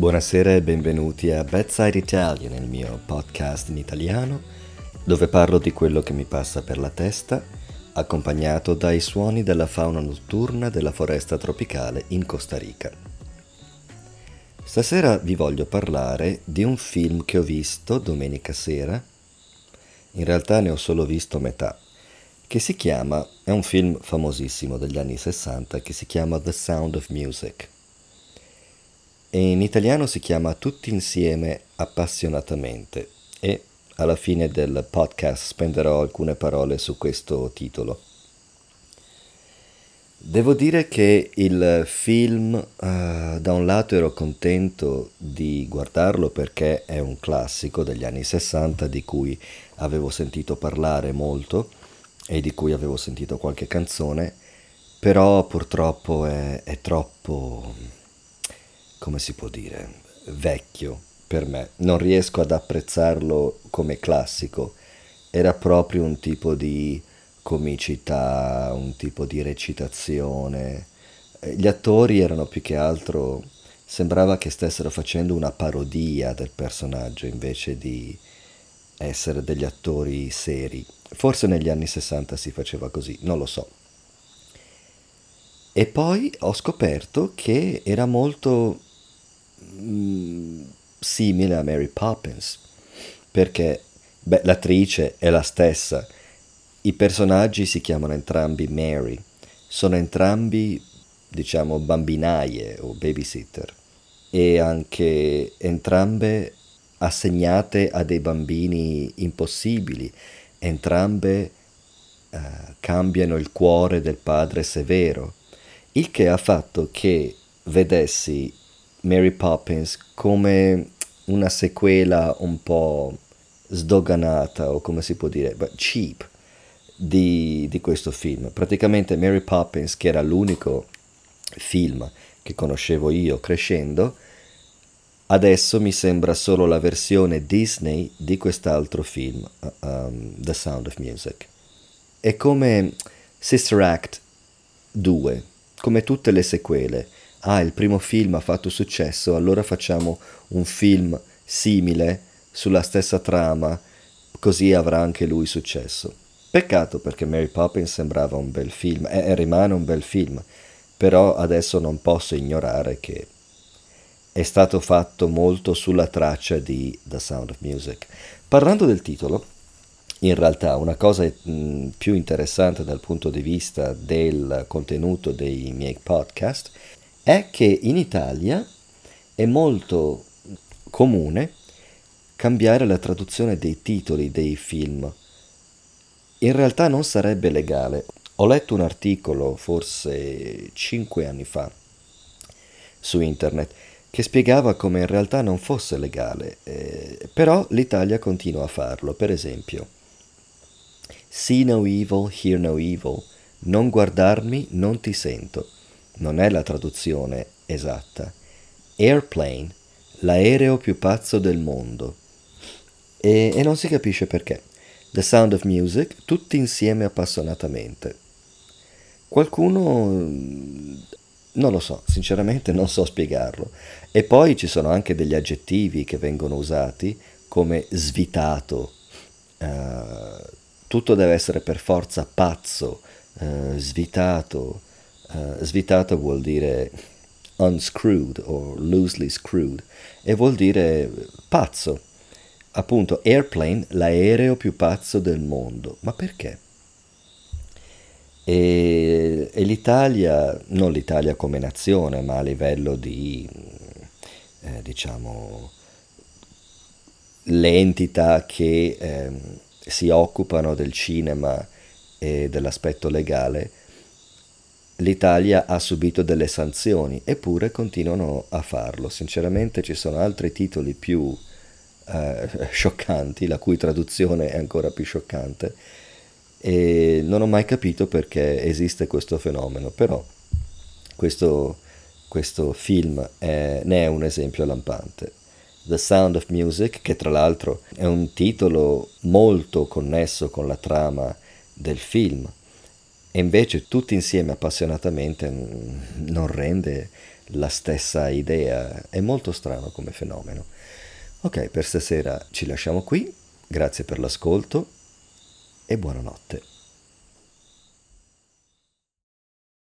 Buonasera e benvenuti a Bedside Italian, il mio podcast in italiano, dove parlo di quello che mi passa per la testa, accompagnato dai suoni della fauna notturna della foresta tropicale in Costa Rica. Stasera vi voglio parlare di un film che ho visto domenica sera, in realtà ne ho solo visto metà, che si chiama, è un film famosissimo degli anni 60 che si chiama The Sound of Music e in italiano si chiama Tutti insieme appassionatamente e alla fine del podcast spenderò alcune parole su questo titolo. Devo dire che il film, uh, da un lato ero contento di guardarlo perché è un classico degli anni 60 di cui avevo sentito parlare molto e di cui avevo sentito qualche canzone, però purtroppo è, è troppo come si può dire, vecchio per me. Non riesco ad apprezzarlo come classico. Era proprio un tipo di comicità, un tipo di recitazione. Gli attori erano più che altro, sembrava che stessero facendo una parodia del personaggio invece di essere degli attori seri. Forse negli anni 60 si faceva così, non lo so. E poi ho scoperto che era molto Mm, simile a Mary Poppins, perché beh, l'attrice è la stessa, i personaggi si chiamano entrambi Mary, sono entrambi, diciamo, bambinaie o babysitter. E anche entrambe assegnate a dei bambini impossibili, entrambe uh, cambiano il cuore del padre severo, il che ha fatto che vedessi Mary Poppins come una sequela un po' sdoganata o come si può dire, cheap di, di questo film. Praticamente Mary Poppins, che era l'unico film che conoscevo io crescendo, adesso mi sembra solo la versione Disney di quest'altro film, uh, um, The Sound of Music. È come Sister Act 2, come tutte le sequele ah, il primo film ha fatto successo, allora facciamo un film simile sulla stessa trama, così avrà anche lui successo. Peccato perché Mary Poppins sembrava un bel film e, e rimane un bel film, però adesso non posso ignorare che è stato fatto molto sulla traccia di The Sound of Music. Parlando del titolo, in realtà una cosa mh, più interessante dal punto di vista del contenuto dei miei podcast è che in Italia è molto comune cambiare la traduzione dei titoli dei film. In realtà non sarebbe legale. Ho letto un articolo forse cinque anni fa su internet che spiegava come in realtà non fosse legale, eh, però l'Italia continua a farlo. Per esempio, See no evil, hear no evil, non guardarmi, non ti sento non è la traduzione esatta. Airplane, l'aereo più pazzo del mondo. E, e non si capisce perché. The Sound of Music, tutti insieme appassionatamente. Qualcuno non lo so, sinceramente non so spiegarlo. E poi ci sono anche degli aggettivi che vengono usati come svitato. Uh, tutto deve essere per forza pazzo, uh, svitato, Uh, svitato vuol dire unscrewed o loosely screwed e vuol dire pazzo. Appunto, airplane, l'aereo più pazzo del mondo. Ma perché? E, e l'Italia, non l'Italia come nazione, ma a livello di, eh, diciamo, le entità che eh, si occupano del cinema e dell'aspetto legale, l'Italia ha subito delle sanzioni, eppure continuano a farlo. Sinceramente ci sono altri titoli più eh, scioccanti, la cui traduzione è ancora più scioccante, e non ho mai capito perché esiste questo fenomeno, però questo, questo film è, ne è un esempio lampante. The Sound of Music, che tra l'altro è un titolo molto connesso con la trama del film, e invece tutti insieme appassionatamente non rende la stessa idea. È molto strano come fenomeno. Ok, per stasera ci lasciamo qui, grazie per l'ascolto e buonanotte.